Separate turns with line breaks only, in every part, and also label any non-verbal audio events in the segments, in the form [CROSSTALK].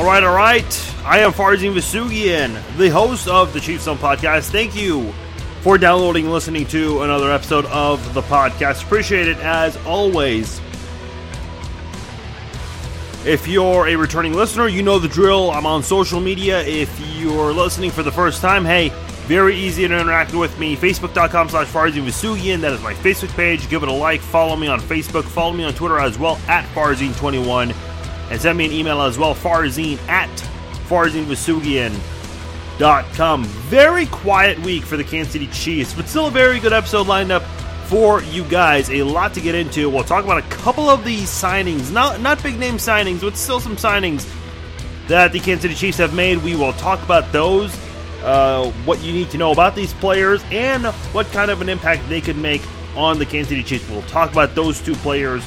All right, all right. I am Farzin Vasugian, the host of the Chiefs Zone podcast. Thank you for downloading and listening to another episode of the podcast. Appreciate it as always. If you're a returning listener, you know the drill. I'm on social media. If you're listening for the first time, hey, very easy to interact with me. Facebook.com slash Farzin Vasugian. That is my Facebook page. Give it a like. Follow me on Facebook. Follow me on Twitter as well at Farzin21. And send me an email as well, farzine at FarzinVasugian.com. Very quiet week for the Kansas City Chiefs, but still a very good episode lined up for you guys. A lot to get into. We'll talk about a couple of these signings, not not big name signings, but still some signings that the Kansas City Chiefs have made. We will talk about those, uh, what you need to know about these players, and what kind of an impact they could make on the Kansas City Chiefs. We'll talk about those two players,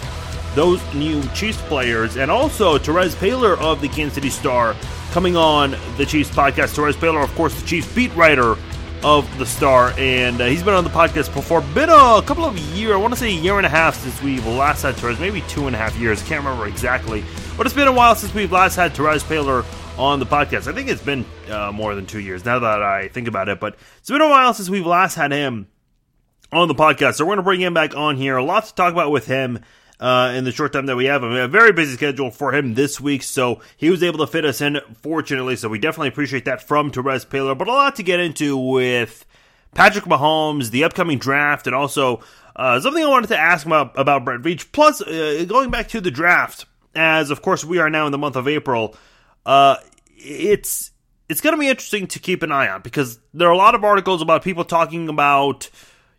those new Chiefs players, and also Terez Paylor of the Kansas City Star coming on the Chiefs podcast. Terez Paylor, of course, the Chiefs beat writer of the Star, and uh, he's been on the podcast before. Been a couple of years, I want to say a year and a half since we've last had Terez, maybe two and a half years. Can't remember exactly, but it's been a while since we've last had Terez Paylor on the podcast. I think it's been uh, more than two years now that I think about it, but it's been a while since we've last had him on the podcast. So we're going to bring him back on here. A lot to talk about with him uh, in the short time that we have. A very busy schedule for him this week, so he was able to fit us in, fortunately. So we definitely appreciate that from Terez Paylor. But a lot to get into with Patrick Mahomes, the upcoming draft, and also uh, something I wanted to ask about, about Brett Veach. Plus, uh, going back to the draft, as of course we are now in the month of April, uh, it's it's going to be interesting to keep an eye on because there are a lot of articles about people talking about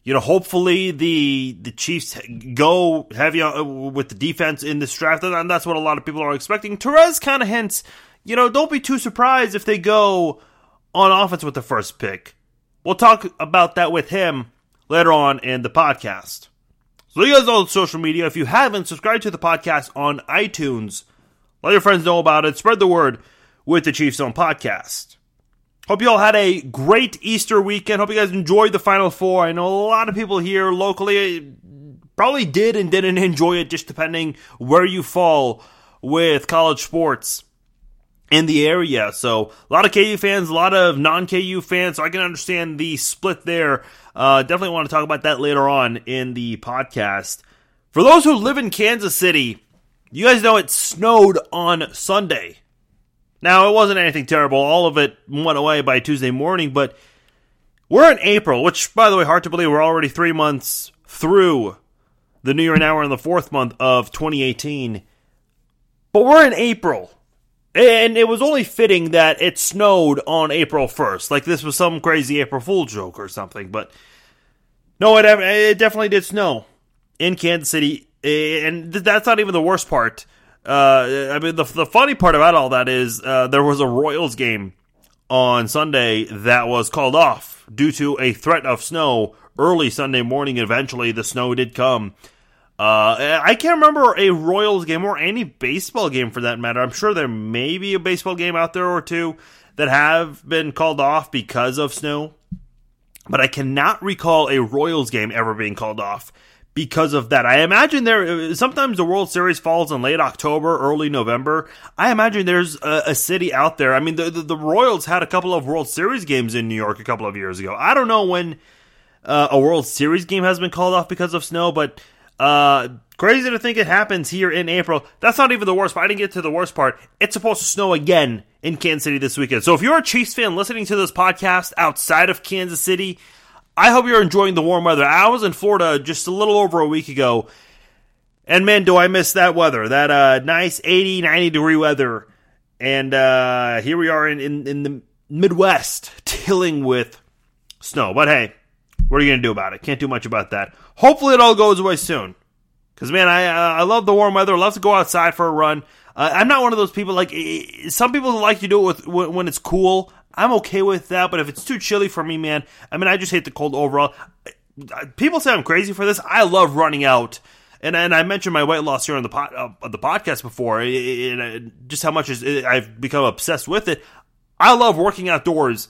you know, hopefully the the Chiefs go heavy with the defense in this draft, and that's what a lot of people are expecting. Terez kind of hints, you know, don't be too surprised if they go on offense with the first pick. We'll talk about that with him later on in the podcast. So you guys on social media. If you haven't, subscribe to the podcast on iTunes. Let your friends know about it. Spread the word with the Chiefs Zone podcast. Hope you all had a great Easter weekend. Hope you guys enjoyed the Final Four. I know a lot of people here locally probably did and didn't enjoy it, just depending where you fall with college sports in the area. So a lot of KU fans, a lot of non-KU fans. So I can understand the split there. Uh, definitely want to talk about that later on in the podcast. For those who live in Kansas City, you guys know it snowed on Sunday. Now, it wasn't anything terrible. All of it went away by Tuesday morning, but we're in April, which, by the way, hard to believe we're already three months through the new year. Now we're in the fourth month of 2018. But we're in April. And it was only fitting that it snowed on April 1st. Like this was some crazy April Fool joke or something. But no, it, it definitely did snow in Kansas City. And that's not even the worst part. Uh, I mean, the the funny part about all that is uh, there was a Royals game on Sunday that was called off due to a threat of snow early Sunday morning. Eventually, the snow did come. Uh, I can't remember a Royals game or any baseball game for that matter. I'm sure there may be a baseball game out there or two that have been called off because of snow, but I cannot recall a Royals game ever being called off because of that. I imagine there sometimes the World Series falls in late October, early November. I imagine there's a, a city out there. I mean, the, the, the Royals had a couple of World Series games in New York a couple of years ago. I don't know when uh, a World Series game has been called off because of snow, but uh, crazy to think it happens here in April. That's not even the worst part. I didn't get to the worst part. It's supposed to snow again in Kansas City this weekend. So if you're a Chiefs fan listening to this podcast outside of Kansas City, I hope you're enjoying the warm weather. I was in Florida just a little over a week ago, and man, do I miss that weather. That uh, nice 80, 90 degree weather. And uh, here we are in, in, in the Midwest [LAUGHS] dealing with snow. But hey, what are you going to do about it? Can't do much about that. Hopefully, it all goes away soon. Because, man, I, uh, I love the warm weather. I love to go outside for a run. Uh, I'm not one of those people like some people like to do it with when it's cool. I'm okay with that, but if it's too chilly for me, man, I mean, I just hate the cold overall. People say I'm crazy for this. I love running out. And, and I mentioned my weight loss here on the pod, uh, the podcast before, and just how much is, I've become obsessed with it. I love working outdoors,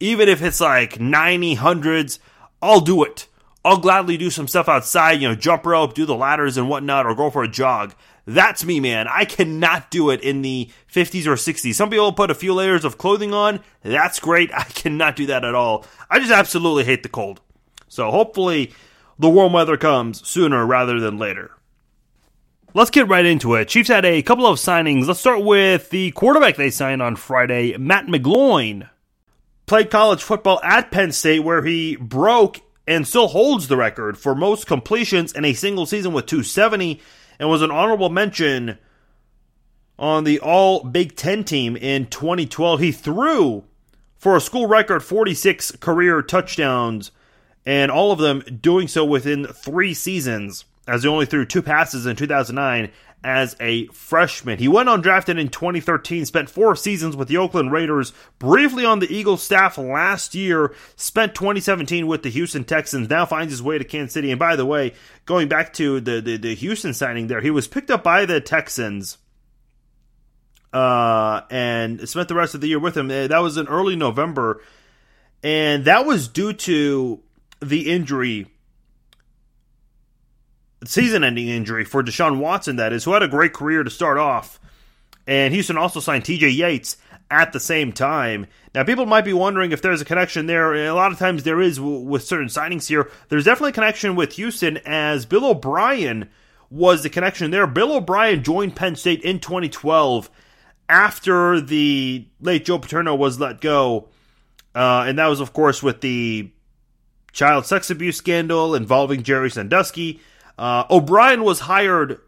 even if it's like 90, hundreds. I'll do it. I'll gladly do some stuff outside, you know, jump rope, do the ladders and whatnot, or go for a jog. That's me, man. I cannot do it in the 50s or 60s. Some people put a few layers of clothing on. That's great. [LAUGHS] I cannot do that at all. I just absolutely hate the cold. So hopefully the warm weather comes sooner rather than later. Let's get right into it. Chiefs had a couple of signings. Let's start with the quarterback they signed on Friday, Matt McGloin. Played college football at Penn State, where he broke and still holds the record for most completions in a single season with 270 and was an honorable mention on the All Big Ten team in 2012. He threw for a school record 46 career touchdowns, and all of them doing so within three seasons as he only threw two passes in 2009 as a freshman. He went undrafted in 2013, spent four seasons with the Oakland Raiders, briefly on the Eagles staff last year, spent 2017 with the Houston Texans, now finds his way to Kansas City. And by the way, going back to the, the, the Houston signing there, he was picked up by the Texans. Uh, and spent the rest of the year with him. Uh, that was in early November, and that was due to the injury season ending injury for Deshaun Watson, that is, who had a great career to start off. And Houston also signed TJ Yates at the same time. Now, people might be wondering if there's a connection there. A lot of times there is with certain signings here. There's definitely a connection with Houston as Bill O'Brien was the connection there. Bill O'Brien joined Penn State in 2012 after the late Joe Paterno was let go. Uh, and that was, of course, with the child sex abuse scandal involving Jerry Sandusky. Uh, O'Brien was hired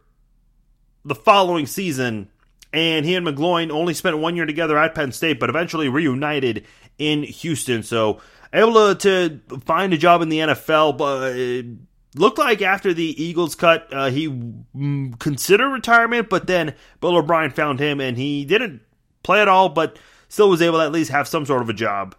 the following season, and he and McGloin only spent one year together at Penn State, but eventually reunited in Houston. So able to, to find a job in the NFL, but looked like after the Eagles cut, uh, he considered retirement, but then Bill O'Brien found him, and he didn't play at all, but still was able to at least have some sort of a job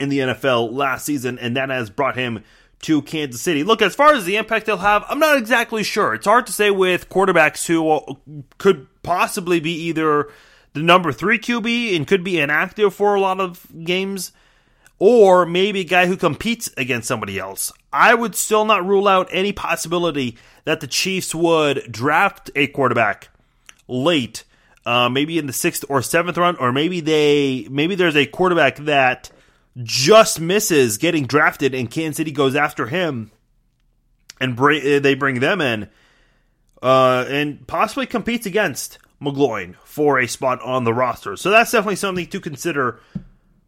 in the NFL last season, and that has brought him to Kansas City. Look, as far as the impact they'll have, I'm not exactly sure. It's hard to say with quarterbacks who could possibly be either the number three QB and could be inactive for a lot of games, or maybe a guy who competes against somebody else. I would still not rule out any possibility that the Chiefs would draft a quarterback late, uh, maybe in the sixth or seventh round, or maybe they maybe there's a quarterback that just misses getting drafted, and Kansas City goes after him, and uh, they bring them in, uh, and possibly competes against McGloin for a spot on the roster. So that's definitely something to consider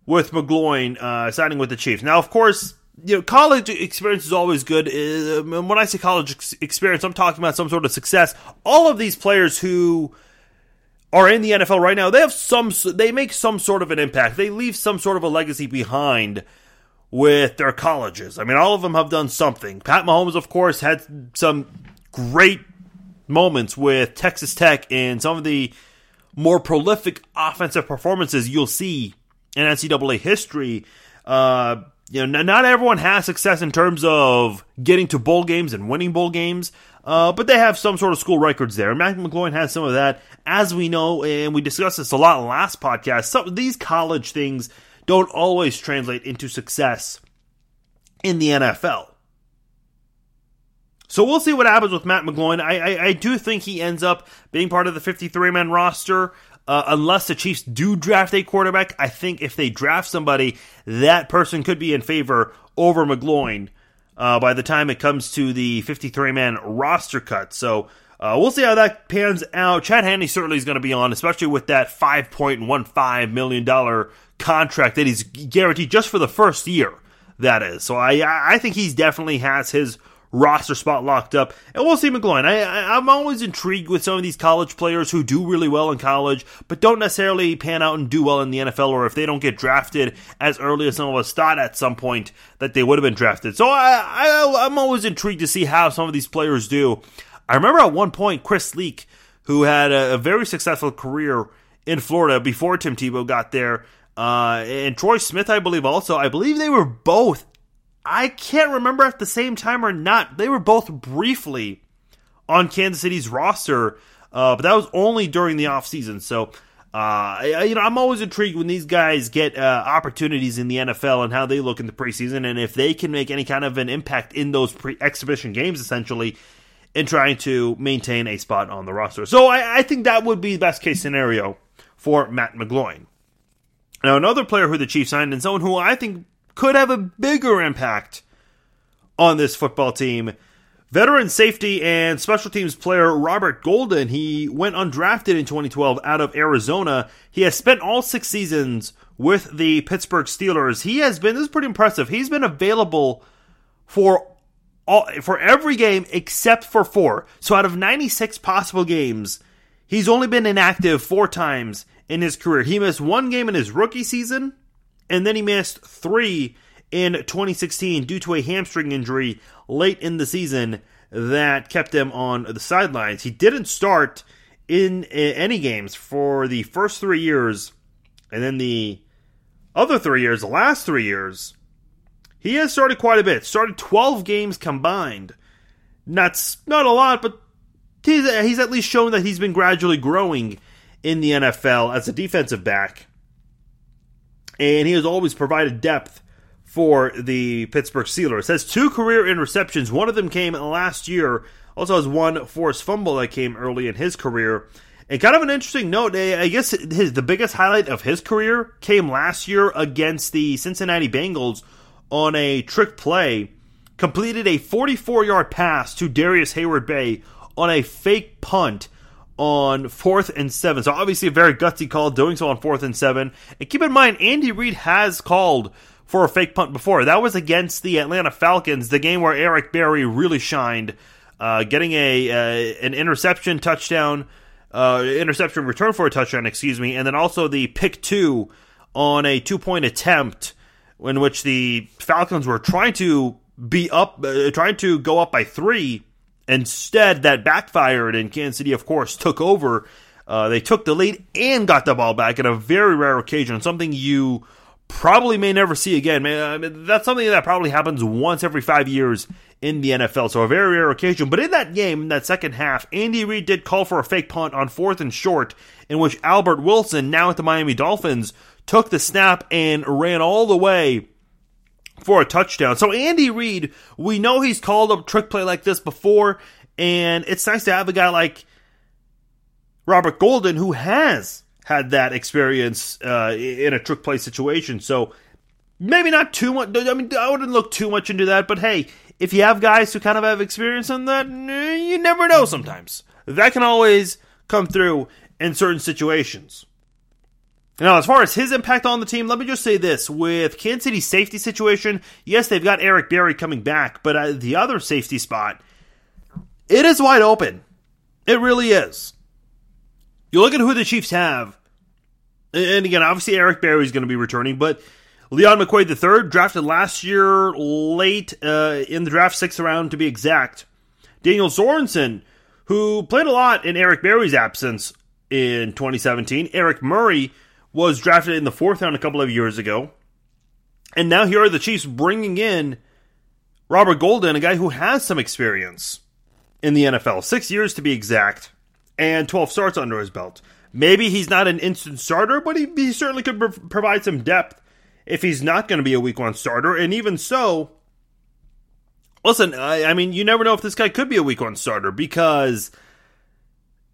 with McGloin uh, signing with the Chiefs. Now, of course, you know, college experience is always good. Uh, when I say college experience, I'm talking about some sort of success. All of these players who are in the NFL right now, they have some they make some sort of an impact. They leave some sort of a legacy behind with their colleges. I mean, all of them have done something. Pat Mahomes, of course, had some great moments with Texas Tech and some of the more prolific offensive performances you'll see in NCAA history. Uh, you know, not everyone has success in terms of getting to bowl games and winning bowl games. Uh, but they have some sort of school records there. Matt McGloin has some of that. As we know, and we discussed this a lot in last podcast, some these college things don't always translate into success in the NFL. So we'll see what happens with Matt McGloin. I, I, I do think he ends up being part of the 53 man roster. Uh, unless the Chiefs do draft a quarterback, I think if they draft somebody, that person could be in favor over McGloin uh, by the time it comes to the 53 man roster cut. So uh, we'll see how that pans out. Chad Henne certainly is going to be on, especially with that $5.15 million contract that he's guaranteed just for the first year. That is. So I, I think he definitely has his roster spot locked up. And we'll see McGloin. I, I, am always intrigued with some of these college players who do really well in college, but don't necessarily pan out and do well in the NFL, or if they don't get drafted as early as some of us thought at some point that they would have been drafted. So I, I, I'm always intrigued to see how some of these players do. I remember at one point, Chris Leak, who had a, a very successful career in Florida before Tim Tebow got there, uh, and Troy Smith, I believe, also. I believe they were both I can't remember at the same time or not. They were both briefly on Kansas City's roster, uh, but that was only during the offseason. So, uh, you know, I'm always intrigued when these guys get uh, opportunities in the NFL and how they look in the preseason, and if they can make any kind of an impact in those pre exhibition games, essentially, in trying to maintain a spot on the roster. So I, I think that would be the best case scenario for Matt McGloin. Now, another player who the Chiefs signed and someone who I think could have a bigger impact on this football team. Veteran safety and special teams player Robert Golden, he went undrafted in 2012 out of Arizona. He has spent all six seasons with the Pittsburgh Steelers. He has been, this is pretty impressive, he's been available for all, for every game except for four. So out of 96 possible games, he's only been inactive four times in his career. He missed one game in his rookie season, and then he missed three in 2016 due to a hamstring injury late in the season that kept him on the sidelines. He didn't start in uh, any games for the first three years, and then the other three years, the last three years, he has started quite a bit. Started 12 games combined. That's not a lot, but he's, he's at least shown that he's been gradually growing in the NFL as a defensive back. And he has always provided depth for the Pittsburgh Steelers. Has two career interceptions. One of them came last year. Also has one forced fumble that came early in his career. And kind of an interesting note, eh, I guess his the biggest highlight of his career came last year against the Cincinnati Bengals on a trick play. Completed a 44 yard pass to Darrius Heyward-Bey on a fake punt on fourth and seven. So obviously a very gutsy call doing so on fourth and seven. And keep in mind, Andy Reid has called for a fake punt before. That was against the Atlanta Falcons, the game where Eric Berry really shined, uh, getting a uh, an interception touchdown, uh, interception return for a touchdown, excuse me, and then also the pick two on a two point attempt in which the Falcons were trying to be up, uh, trying to go up by three Instead, that backfired, and Kansas City, of course, took over. Uh, they took the lead and got the ball back at a very rare occasion, something you probably may never see again. I mean, that's something that probably happens once every five years in the NFL, so a very rare occasion. But in that game, in that second half, Andy Reid did call for a fake punt on fourth and short, in which Albert Wilson, now at the Miami Dolphins, took the snap and ran all the way for a touchdown. So Andy Reid, we know he's called a trick play like this before, and it's nice to have a guy like Robert Golden who has had that experience uh, in a trick play situation. So maybe not too much. I mean, I wouldn't look too much into that, but hey, if you have guys who kind of have experience in that, eh, you never know sometimes. That can always come through in certain situations. Now, as far as his impact on the team, let me just say this. With Kansas City's safety situation, yes, they've got Eric Berry coming back, but uh, the other safety spot, it is wide open. It really is. You look at who the Chiefs have, and again, obviously Eric Berry is going to be returning, but Leon McQuay III, drafted last year late uh, in the draft, sixth round to be exact. Daniel Sorensen, who played a lot in Eric Berry's absence in 2017. Eric Murray, was drafted in the fourth round a couple of years ago. And now here are the Chiefs bringing in Robert Golden, a guy who has some experience in the NFL, six years to be exact, and 12 starts under his belt. Maybe he's not an instant starter, but he, he certainly could pro- provide some depth if he's not going to be a week one starter. And even so, listen, I, I mean, you never know if this guy could be a week one starter because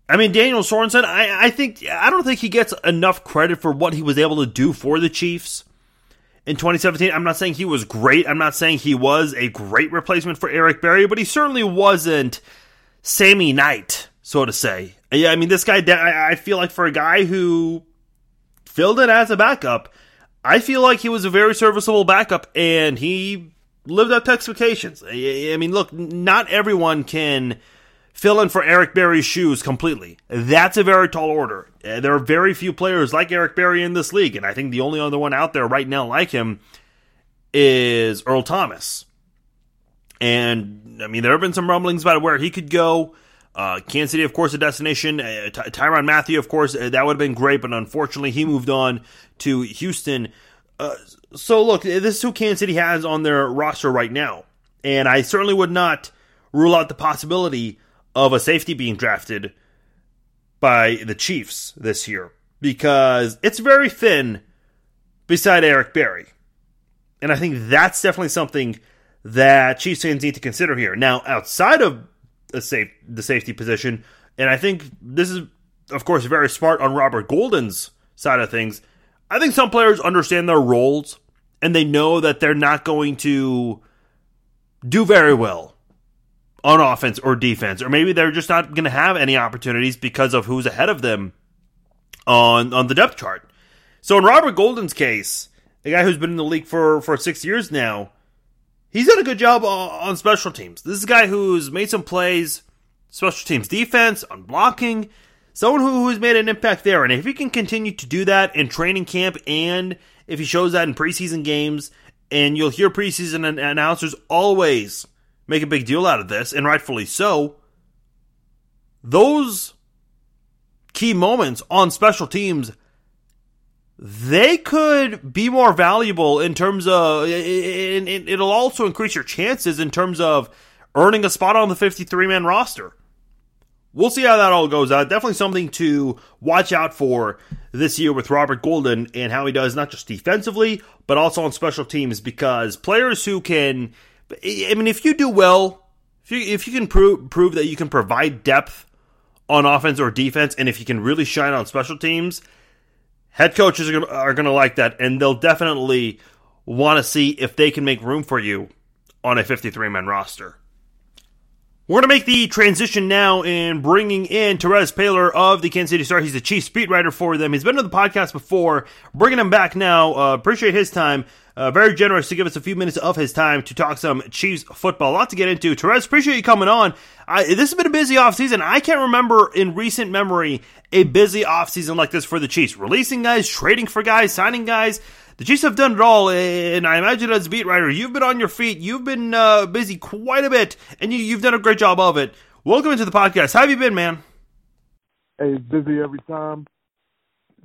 I mean, Daniel Sorensen, I, I think I don't think he gets enough credit for what he was able to do for the Chiefs in 2017. I'm not saying he was great. I'm not saying he was a great replacement for Eric Berry, but he certainly wasn't Sammy Knight, so to say. Yeah, I mean, this guy, I feel like for a guy who filled it as a backup, I feel like he was a very serviceable backup, and he lived up to expectations. I mean, look, not everyone can fill in for Eric Berry's shoes completely. That's a very tall order. Uh, there are very few players like Eric Berry in this league, and I think the only other one out there right now like him is Earl Thomas. And I mean, there have been some rumblings about where he could go. Uh, Kansas City, of course, a destination. Uh, Ty- Tyrann Mathieu, of course, uh, that would have been great, but unfortunately, he moved on to Houston. Uh, so, look, this is who Kansas City has on their roster right now, and I certainly would not rule out the possibility of a safety being drafted by the Chiefs this year because it's very thin beside Eric Berry. And I think that's definitely something that Chiefs fans need to consider here. Now, outside of safe the safety position. And I think this is, of course, very smart on Robert Golden's side of things. I think some players understand their roles and they know that they're not going to do very well on offense or defense, or maybe they're just not going to have any opportunities because of who's ahead of them on on the depth chart. So in Robert Golden's case, a guy who's been in the league for for six years now, he's done a good job on special teams. This is a guy who's made some plays, special teams defense, on blocking, someone who, who's made an impact there. And if he can continue to do that in training camp and if he shows that in preseason games, and you'll hear preseason announcers always make a big deal out of this, and rightfully so, those key moments on special teams they could be more valuable in terms of it'll also increase your chances in terms of earning a spot on the 53 man roster we'll see how that all goes out. Definitely something to watch out for this year with Robert Golden and how he does not just defensively, but also on special teams because players who can, I mean, if you do well, if you, if you can prove, prove that you can provide depth on offense or defense, and if you can really shine on special teams, head coaches are going to like that, and they'll definitely want to see if they can make room for you on a 53 man roster. We're going to make the transition now in bringing in Terez Paylor of the Kansas City Star. He's the chief speed writer for them. He's been on the podcast before. Bringing him back now. Uh, appreciate his time. Uh, very generous to give us a few minutes of his time to talk some Chiefs football. A lot to get into. Terez, appreciate you coming on. I, this has been a busy offseason. I can't remember in recent memory a busy offseason like this for the Chiefs. Releasing guys, trading for guys, signing guys the Chiefs have done it all, and I imagine as beat writer, you've been on your feet, you've been uh, busy quite a bit, and you, have done a great job of it. Welcome into the podcast. How have you been, man?
Hey, busy every time.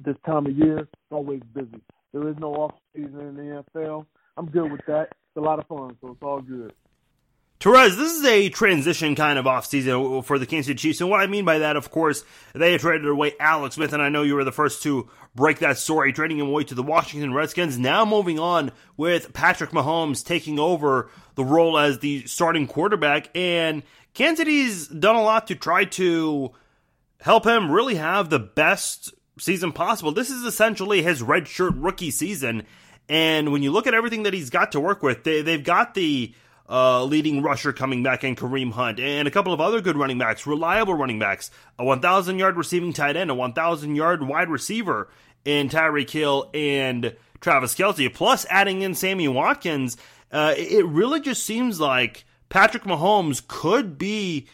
This time of year, always busy. There is no off season in the NFL. I'm good with that. It's a lot of fun, so it's all good.
Terez, this is a transition kind of offseason for the Kansas City Chiefs. And what I mean by that, of course, they traded away Alex Smith, and I know you were the first to break that story, trading him away to the Washington Redskins. Now moving on with Patrick Mahomes taking over the role as the starting quarterback. And Kansas City's done a lot to try to help him really have the best season possible. This is essentially his redshirt rookie season. And when you look at everything that he's got to work with, they, they've got the uh, leading rusher coming back in Kareem Hunt, and a couple of other good running backs, reliable running backs, a 1,000 yard receiving tight end, a 1,000 yard wide receiver in Tyreek Hill and Travis Kelce, plus adding in Sammy Watkins. Uh, it really just seems like Patrick Mahomes could be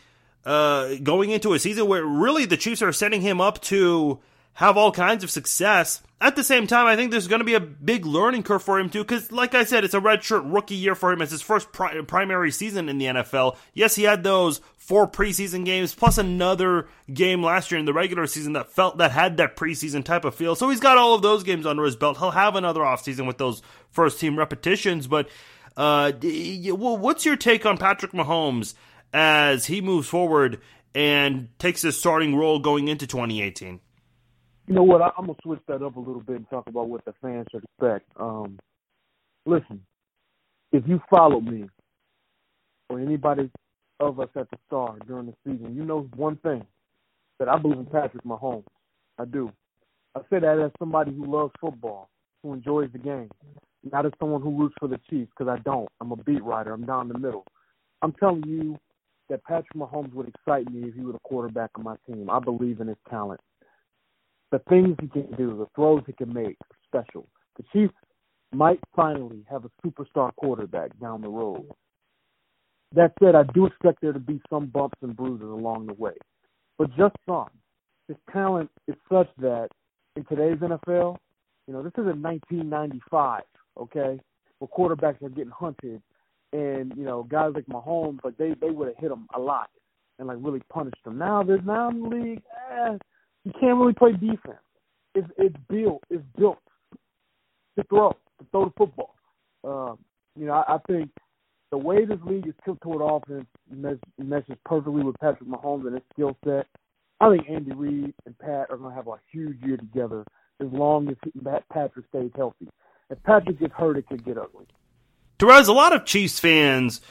uh, going into a season where really the Chiefs are setting him up to have all kinds of success. At the same time, I think there's going to be a big learning curve for him too, because like I said, it's a redshirt rookie year for him. It's his first pri- primary season in the NFL. Yes, he had those four preseason games plus another game last year in the regular season that felt that had that preseason type of feel. So he's got all of those games under his belt. He'll have another offseason with those first team repetitions. But uh, what's your take on Patrick Mahomes as he moves forward and takes his starting role going into 2018?
You know what? I, am gonna switch that up a little bit and talk about what the fans should expect. Um, listen, if you follow me or anybody of us at the Star during the season, you know one thing that I believe in Patrick Mahomes. I do. I say that as somebody who loves football, who enjoys the game, not as someone who roots for the Chiefs because I don't. I'm a beat writer. I'm down the middle. I'm telling you that Patrick Mahomes would excite me if he were the quarterback of my team. I believe in his talent the things he can do, the throws he can make, special. The Chiefs might finally have a superstar quarterback down the road. That said, I do expect there to be some bumps and bruises along the way. But just some. His talent is such that in today's NFL, you know, this is in 1995, okay, where quarterbacks are getting hunted, and you know, guys like Mahomes, like they they would have hit him a lot and like really punished him. Now there's now in the league, eh, you can't really play defense. It's it's built it's built to throw to throw the football. Um, you know, I, I think the way this league is tilted toward offense meshes perfectly with Patrick Mahomes and his skill set. I think Andy Reid and Pat are going to have a huge year together as long as Patrick stays healthy. If Patrick gets hurt, it could get ugly.
Terez, a lot of Chiefs fans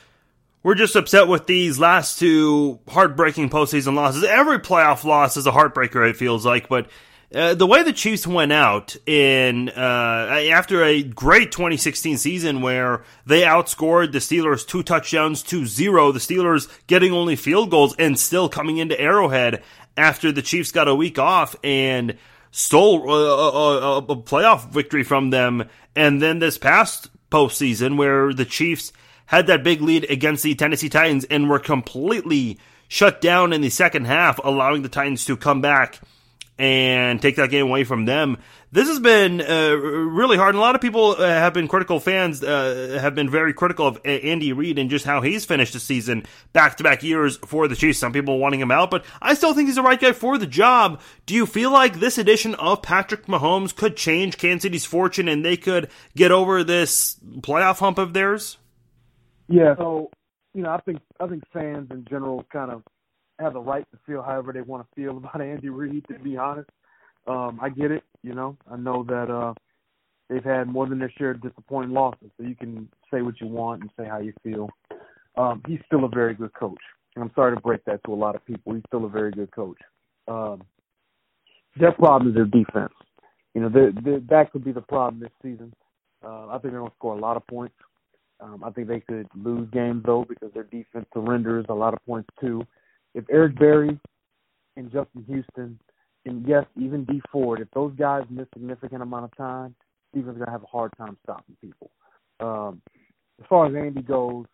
we're just upset with these last two heartbreaking postseason losses. Every playoff loss is a heartbreaker, it feels like, but uh, the way the Chiefs went out in uh, after a great 2016 season where they outscored the Steelers two touchdowns to zero, the Steelers getting only field goals and still coming into Arrowhead after the Chiefs got a week off and stole a, a, a playoff victory from them, and then this past postseason where the Chiefs had that big lead against the Tennessee Titans and were completely shut down in the second half, allowing the Titans to come back and take that game away from them. This has been uh, really hard, and a lot of people uh, have been critical. Fans uh, have been very critical of Andy Reid and just how he's finished the season, back-to-back years for the Chiefs. Some people wanting him out, but I still think he's the right guy for the job. Do you feel like this edition of Patrick Mahomes could change Kansas City's fortune, and they could get over this playoff hump of theirs?
Yeah. So, you know, I think I think fans in general kind of have the right to feel however they want to feel [LAUGHS] about Andy Reid. To be honest, um, I get it. You know, I know that uh, they've had more than their share of disappointing losses, so you can say what you want and say how you feel. Um, he's still a very good coach, and I'm sorry to break that to a lot of people. He's still a very good coach. Um, their problem is their defense. You know, they're, they're, that could be the problem this season. Uh, I think they're going to score a lot of points. Um, I think they could lose games though because their defense surrenders a lot of points too if Eric Berry and Justin Houston, and yes, even Dee Ford, if those guys miss significant amount of time, Steven's gonna have a hard time stopping people. Um, as far as Andy goes,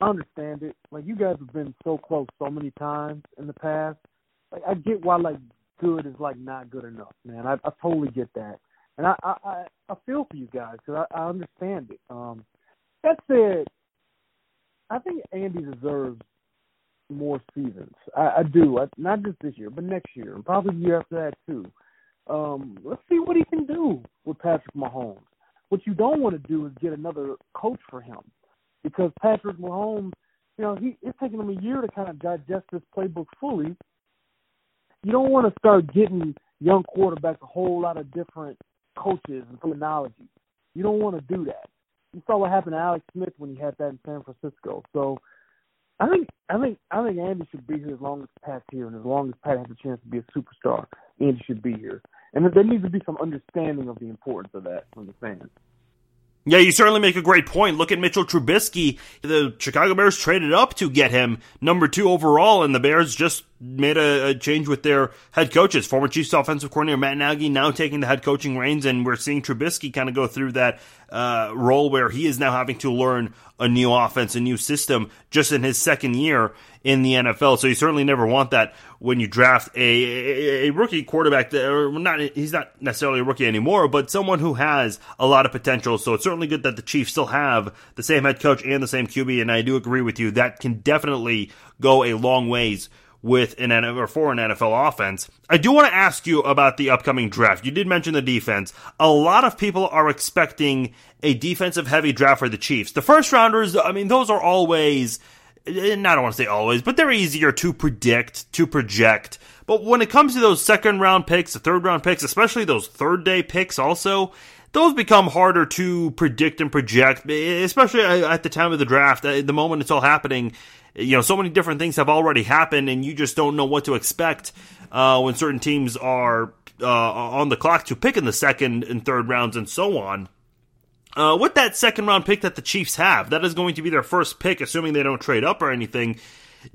I understand it. Like you guys have been so close so many times in the past. Like I get why like good is like not good enough, man. I, I totally get that, and I I I feel for you guys because I, I understand it. Um, that said, I think Andy deserves more seasons. I, I do. I, not just this year, but next year, and probably the year after that too. Um, let's see what he can do with Patrick Mahomes. What you don't want to do is get another coach for him, because Patrick Mahomes, you know, he it's taking him a year to kind of digest this playbook fully. You don't want to start getting young quarterbacks a whole lot of different coaches and terminology. You don't want to do that. You saw what happened to Alex Smith when he had that in San Francisco. So I think I think I think Andy should be here as long as Pat's here, and as long as Pat has a chance to be a superstar, Andy should be here. And there needs to be some understanding of the importance of that from the fans.
Yeah, you certainly make a great point. Look at Mitchell Trubisky. The Chicago Bears traded up to get him number two overall, and the Bears just made a, a, change with their head coaches. Former Chiefs offensive coordinator Matt Nagy now taking the head coaching reins, and we're seeing Trubisky kind of go through that uh, role where he is now having to learn a new offense, a new system, just in his second year in the NFL. So you certainly never want that when you draft a, a, a rookie quarterback. That, or not, he's not necessarily a rookie anymore, but someone who has a lot of potential. So it's certainly good that the Chiefs still have the same head coach and the same QB. And I do agree with you that can definitely go a long ways with an NFL or for an NFL offense. I do want to ask you about the upcoming draft. You did mention the defense. A lot of people are expecting a defensive heavy draft for the Chiefs. The first rounders, I mean, those are always eh, and I don't want to say always, but they're easier to predict, to project. But when it comes to those second round picks, the third round picks, especially those third day picks also, those become harder to predict and project, eh, especially eh, at the time of the draft. The moment it's all happening, you know, so many different things have already happened, and you just don't know what to expect uh, when certain teams are uh, on the clock to pick in the second and third rounds and so on. Uh, with that second round pick that the Chiefs have, that is going to be their first pick, assuming they don't trade up or anything.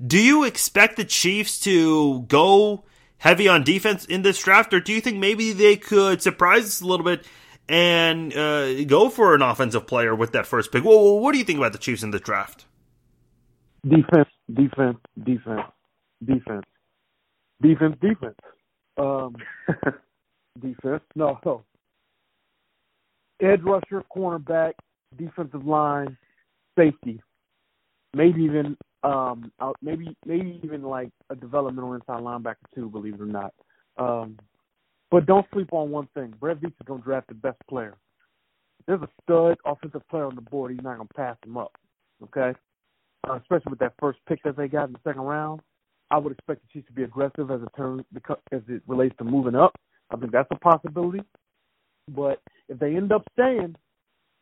Do you expect the Chiefs to go heavy on defense in this draft, or do you think maybe they could surprise us a little bit and uh, go for an offensive player with that first pick? Well, what do you think about the Chiefs in this draft?
Defense, defense, defense, defense, defense, defense. Um, [LAUGHS] defense. No, no edge rusher, cornerback, defensive line, safety, maybe even um out maybe maybe even like a developmental inside linebacker too, believe it or not. Um but don't sleep on one thing. Brett Veach is gonna draft the best player. There's a stud offensive player on the board, he's not gonna pass him up. Okay? Uh, especially with that first pick that they got in the second round. I would expect the Chiefs to be aggressive as it turns as it relates to moving up. I think that's a possibility. But if they end up staying,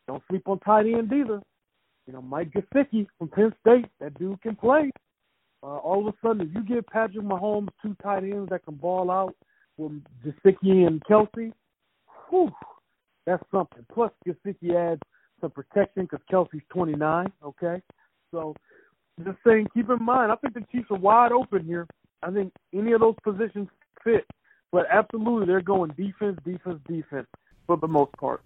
don't sleep on tight end either. you know, Mike Gesicki from Penn State, that dude can play. Uh, all of a sudden, if you get Patrick Mahomes two tight ends that can ball out with Gesicki and Kelce, whew, that's something. Plus, Gesicki adds some protection because Kelce's 29. Okay, so just saying, keep in mind, I think the Chiefs are wide open here. I think any of those positions fit, but absolutely they're going defense, defense, defense for the most part.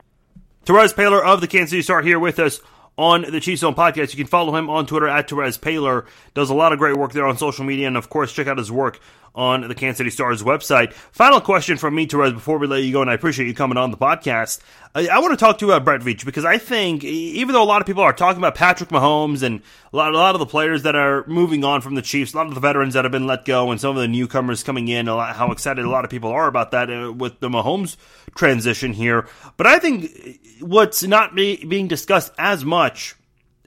Terez Paylor of the Kansas City Star here with us on the Chiefs Zone podcast. You can follow him on Twitter at Terez Paylor. Does a lot of great work there on social media, and of course, check out his work on the Kansas City Stars website. Final question from me, Terez, before we let you go, and I appreciate you coming on the podcast. I, I want to talk to you about Brett Veach because I think, even though a lot of people are talking about Patrick Mahomes and a lot, a lot of the players that are moving on from the Chiefs, a lot of the veterans that have been let go, and some of the newcomers coming in, lot, how excited a lot of people are about that uh, with the Mahomes transition here. But I think what's not be, being discussed as much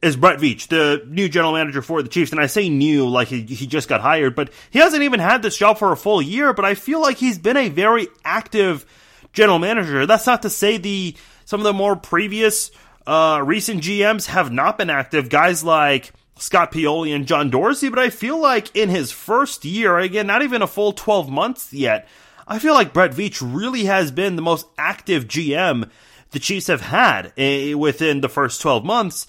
is Brett Veach, the new general manager for the Chiefs. And I say new like he, he just got hired, but he hasn't even had this job for a full year. But I feel like he's been a very active general manager. That's not to say the some of the more previous uh, recent GMs have not been active. Guys like Scott Pioli and John Dorsey, but I feel like in his first year, again, not even a full 12 months yet, I feel like Brett Veach really has been the most active GM the Chiefs have had eh, within the first 12 months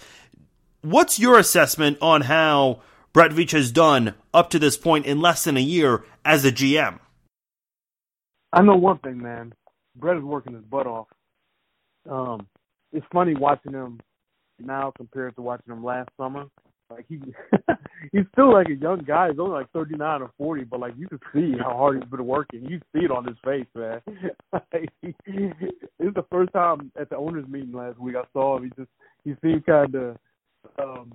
what's your assessment on how Brett Veach has done up to this point in less than a year as a GM?
I know one thing, man. Brett is working his butt off. Um, it's funny watching him now compared to watching him last summer. Like he, [LAUGHS] he's still like a young guy. He's only like thirty nine or forty, but like you can see how hard he's been working. You see it on his face, man. [LAUGHS] like, he, this the first time at the owners' meeting last week I saw him. He just he seemed kind of um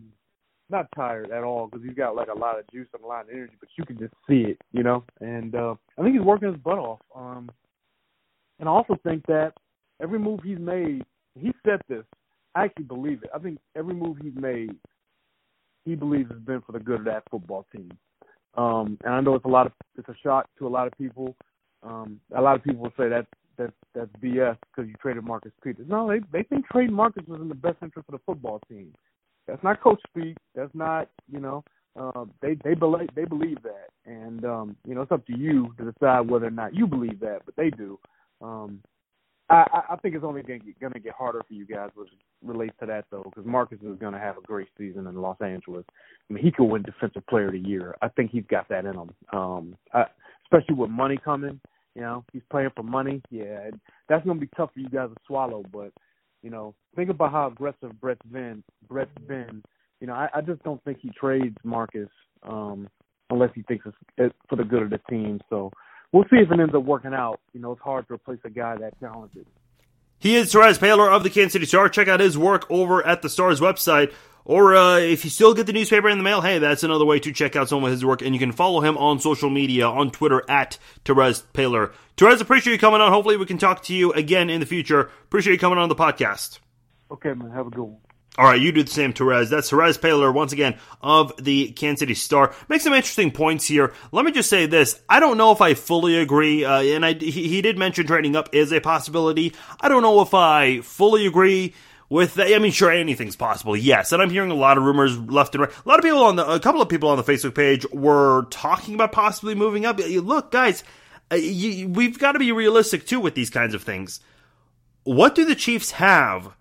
not tired at all because he's got like a lot of juice and a lot of energy, but you can just see it, you know. And uh, I think he's working his butt off. Um, and I also think that every move he's made, he said this. I actually believe it. I think every move he's made, he believes has been for the good of that football team. Um, and I know it's a lot of it's a shock to a lot of people. Um, a lot of people say that that that's BS because you traded Marcus Peters. No, they they think trading Marcus was in the best interest of the football team. That's not coach speak. That's not you know. Uh, they they believe they believe that, and um, you know it's up to you to decide whether or not you believe that, but they do. Um, I, I think it's only going to get, harder for you guys, which relates to that though, because Marcus is going to have a great season in Los Angeles. I mean, he could win Defensive Player of the Year. I think he's got that in him. Um, I, especially with money coming, you know, he's playing for money. Yeah, that's going to be tough for you guys to swallow, but you know, think about how aggressive Brett's been. Brett's been. You know, I, I just don't think he trades Marcus um, unless he thinks it's, it's for the good of the team. So we'll see if it ends up working out. You know, it's hard to replace a guy that talented.
He is Terez Paylor of the Kansas City Star. Check out his work over at the Star's website. Or uh, if you still get the newspaper in the mail, hey, that's another way to check out some of his work. And you can follow him on social media on Twitter at Terez Paylor. Terez, appreciate you coming on. Hopefully, we can talk to you again in the future. Appreciate you coming on the podcast.
Okay, man. Have a good one.
All right, you do the same, Terez. That's Terez Paylor, once again, of the Kansas City Star. Makes some interesting points here. Let me just say this. I don't know if I fully agree, uh, and I, he, he did mention trading up is a possibility. I don't know if I fully agree with that. I mean, sure, anything's possible, yes. And I'm hearing a lot of rumors left and right. A lot of people on the, a couple of people on the Facebook page were talking about possibly moving up. Look, guys, uh, you, we've got to be realistic too with these kinds of things. What do the Chiefs have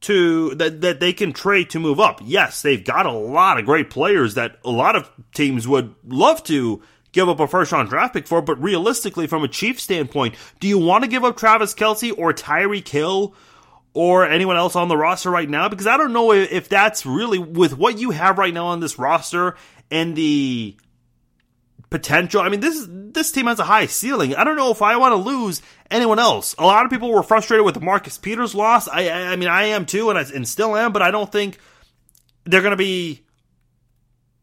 to that that they can trade to move up. Yes, they've got a lot of great players that a lot of teams would love to give up a first round draft pick for, but realistically, from a Chief standpoint, do you want to give up Travis Kelce or Tyreek Hill or anyone else on the roster right now? Because I don't know if that's really with what you have right now on this roster and the potential. I mean, this this team has a high ceiling. I don't know if I want to lose anyone else. A lot of people were frustrated with the Marcus Peters loss. I I mean, I am too, and I and still am, but I don't think they're going to be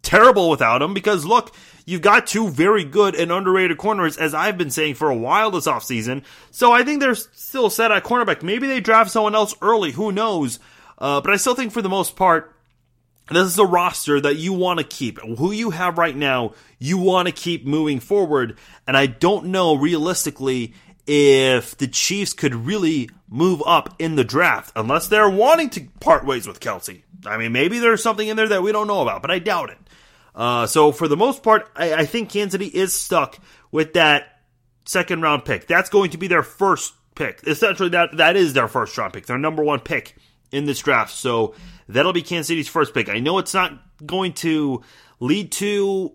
terrible without him because look, you've got two very good and underrated corners, as I've been saying for a while this offseason. So I think they're still set at cornerback. Maybe they draft someone else early. Who knows? Uh, but I still think for the most part, this is a roster that you want to keep. Who you have right now, you want to keep moving forward. And I don't know realistically if the Chiefs could really move up in the draft, unless they're wanting to part ways with Kelce. I mean, maybe there's something in there that we don't know about, but I doubt it. Uh, so for the most part, I, I think Kansas City is stuck with that second round pick. That's going to be their first pick. Essentially, that that is their first round pick, their number one pick in this draft. So that'll be Kansas City's first pick. I know it's not going to lead to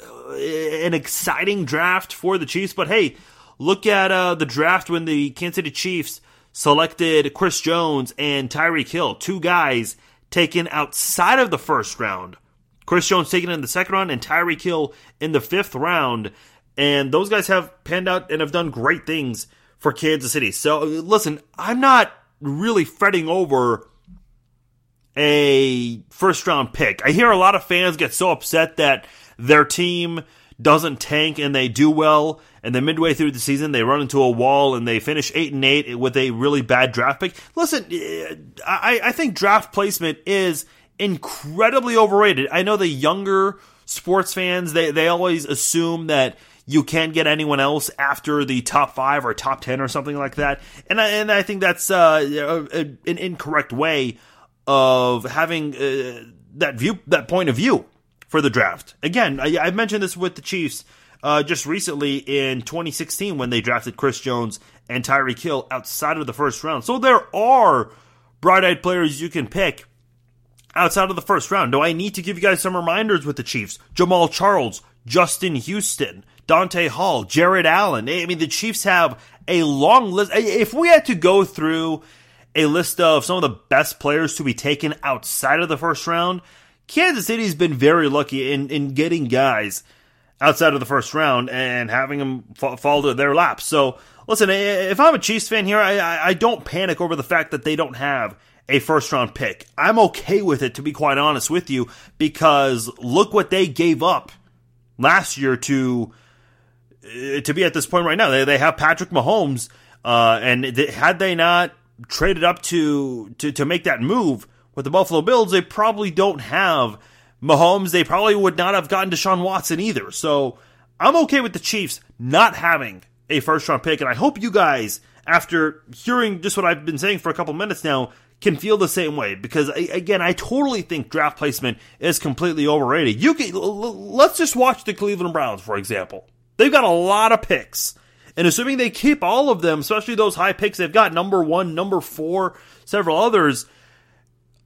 uh, an exciting draft for the Chiefs, but hey, look at uh, the draft when the Kansas City Chiefs selected Chris Jones and Tyreek Hill, two guys taken outside of the first round. Chris Jones taken in the second round and Tyreek Hill in the fifth round. And those guys have panned out and have done great things for Kansas City. So listen, I'm not really fretting over a first round pick. I hear a lot of fans get so upset that their team doesn't tank and they do well and then midway through the season they run into a wall and they finish 8 and 8 with a really bad draft pick. Listen, eh, I, I think draft placement is incredibly overrated. I know the younger sports fans they they always assume that you can't get anyone else after the top five or top ten or something like that, and I, and I think that's uh, an incorrect way of having uh, that view that point of view for the draft. Again, I, I mentioned this with the Chiefs uh, just recently in 2016 when they drafted Chris Jones and Tyreek Hill outside of the first round. So there are bright-eyed players you can pick outside of the first round. Do I need to give you guys some reminders with the Chiefs? Jamaal Charles, Justin Houston, Dante Hall, Jared Allen. I mean, the Chiefs have a long list. If we had to go through a list of some of the best players to be taken outside of the first round, Kansas City's been very lucky in, in getting guys outside of the first round and having them fall to their laps. So, listen, if I'm a Chiefs fan here, I, I don't panic over the fact that they don't have a first round pick. I'm okay with it, to be quite honest with you, because look what they gave up last year to uh, to be at this point right now. They, they have Patrick Mahomes, uh, and they, had they not traded up to, to to make that move with the Buffalo Bills, they probably don't have Mahomes. They probably would not have gotten Deshaun Watson either. So I'm okay with the Chiefs not having a first round pick, and I hope you guys, after hearing just what I've been saying for a couple minutes now, can feel the same way because again, I totally think draft placement is completely overrated. You can let's just watch the Cleveland Browns for example. They've got a lot of picks. And assuming they keep all of them, especially those high picks they've got, number one, number four, several others,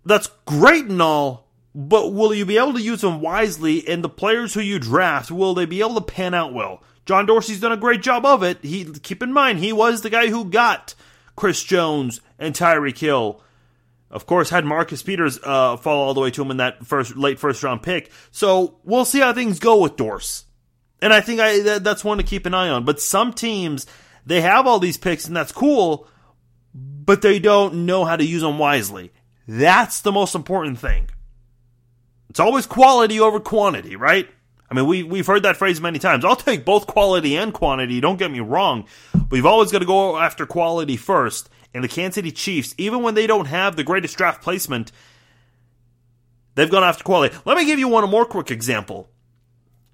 that's great and all, but will you be able to use them wisely? And the players who you draft, will they be able to pan out well? John Dorsey's done a great job of it. He keep in mind he was the guy who got Chris Jones and Tyreek Hill of course, had Marcus Peters uh, fall all the way to him in that first late first round pick. So we'll see how things go with Dorse, and I think I that, that's one to keep an eye on. But some teams they have all these picks, and that's cool, but they don't know how to use them wisely. That's the most important thing. It's always quality over quantity, right? I mean, we, we've heard that phrase many times. I'll take both quality and quantity, don't get me wrong. But we've always got to go after quality first and the Kansas City Chiefs, even when they don't have the greatest draft placement, they've gone after quality. Let me give you one more quick example.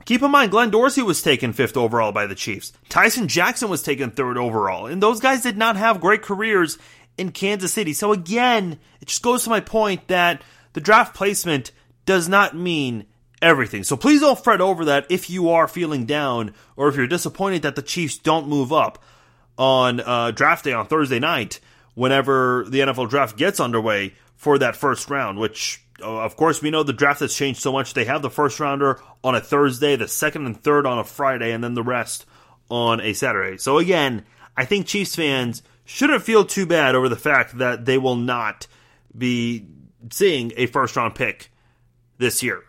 Keep in mind, Glenn Dorsey was taken fifth overall by the Chiefs. Tyson Jackson was taken third overall. And those guys did not have great careers in Kansas City. So again, it just goes to my point that the draft placement does not mean everything. So please don't fret over that if you are feeling down or if you're disappointed that the Chiefs don't move up on uh, draft day on Thursday night whenever the NFL draft gets underway for that first round, which uh, of course we know the draft has changed so much. They have the first rounder on a Thursday, the second and third on a Friday, and then the rest on a Saturday. So again, I think Chiefs fans shouldn't feel too bad over the fact that they will not be seeing a first round pick this year.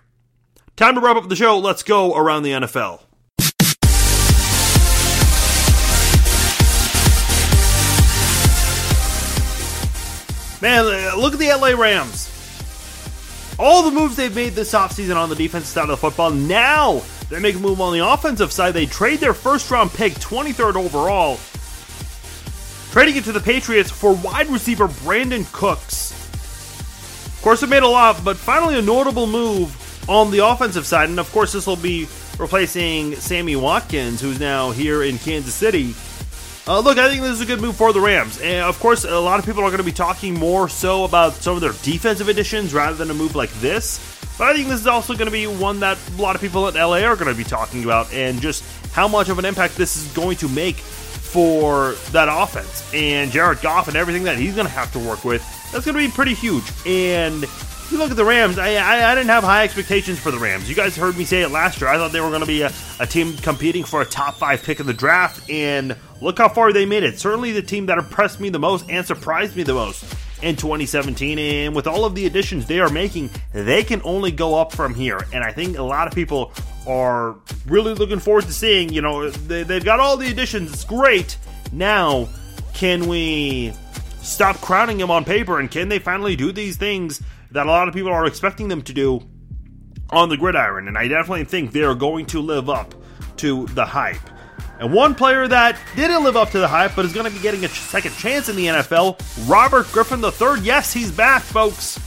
Time to wrap up the show. Let's go around the NFL. Man, uh, look at the LA Rams. All the moves they've made this offseason on the defensive side of the football. Now they make a move on the offensive side. They trade their first round pick, 23rd overall, trading it to the Patriots for wide receiver Brandin Cooks. Of course, it made a lot, but finally a notable move on the offensive side. And of course, this will be replacing Sammy Watkins, who's now here in Kansas City. Uh, look, I think this is a good move for the Rams. And of course, a lot of people are going to be talking more so about some of their defensive additions rather than a move like this. But I think this is also going to be one that a lot of people in LA are going to be talking about and just how much of an impact this is going to make for that offense and Jared Goff and everything that he's going to have to work with. That's going to be pretty huge. And you look at the Rams, I, I, I, didn't have high expectations for the Rams. You guys heard me say it last year. I thought they were going to be a, a team competing for a top five pick in the draft, and look how far they made it. Certainly the team that impressed me the most and surprised me the most in 2017. And with all of the additions they are making, they can only go up from here. And I think a lot of people are really looking forward to seeing, you know, they, they've got all the additions. It's great. Now, can we stop crowning them on paper and can they finally do these things that a lot of people are expecting them to do on the gridiron? And I definitely think they're going to live up to the hype. And one player that didn't live up to the hype, but is going to be getting a second chance in the NFL, Robert Griffin III. Yes, he's back, folks.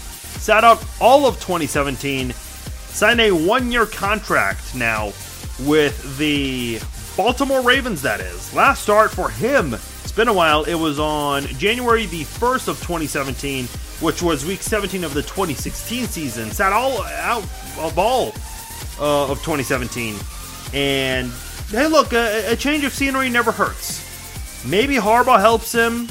Sat out all of 2017, signed a one year contract now with the Baltimore Ravens, that is. Last start for him, it's been a while. It was on January the 1st of 2017, which was week 17 of the 2016 season. Sat all out of all uh, of 2017. And hey, look, a, a change of scenery never hurts. Maybe Harbaugh helps him.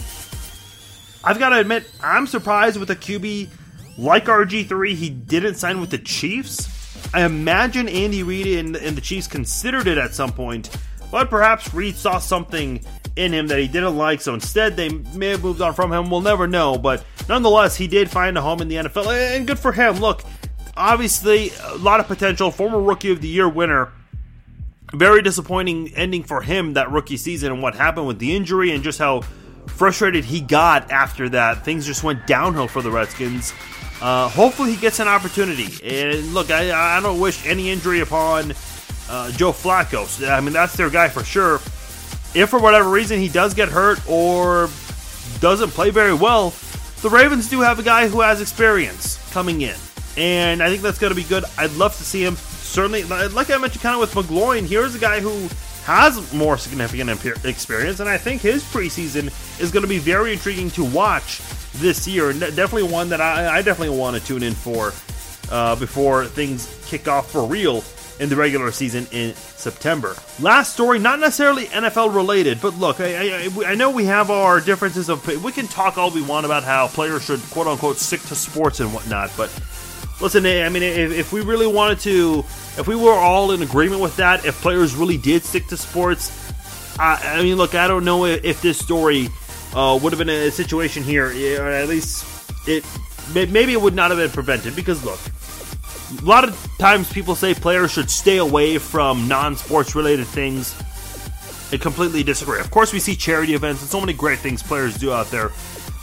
I've got to admit, I'm surprised with a QB like RG3 he didn't sign with the Chiefs. I imagine Andy Reid and, and, the Chiefs considered it at some point, but perhaps Reid saw something in him that he didn't like, so instead they may have moved on from him. We'll never know, but nonetheless, he did find a home in the NFL, and good for him. Look, obviously, a lot of potential. Former Rookie of the Year winner very disappointing ending for him that rookie season and what happened with the injury and just how frustrated he got after that. Things just went downhill for the Redskins. Uh, hopefully, he gets an opportunity. And look, I, I don't wish any injury upon uh, Joe Flacco. I mean, that's their guy for sure. If for whatever reason he does get hurt or doesn't play very well, the Ravens do have a guy who has experience coming in. And I think that's going to be good. I'd love to see him certainly, like I mentioned, kind of with McGloin, here's a guy who has more significant experience, and I think his preseason is going to be very intriguing to watch this year. And definitely one that I, I definitely want to tune in for uh, before things kick off for real in the regular season in September. Last story, not necessarily NFL related, but look, I, I, I, know we have our differences of. We can talk all we want about how players should quote unquote stick to sports and whatnot, but listen, eh, I mean, eh, if, if, we really wanted to, if we were all in agreement with that, if players really did stick to sports, I, I mean, look, I don't know if, if this story uh, would have been a situation here, eh, or at least it maybe it would not have been prevented because look, a lot of times people say players should stay away from non-sports related things. I completely disagree. Of course, we see charity events and so many great things players do out there.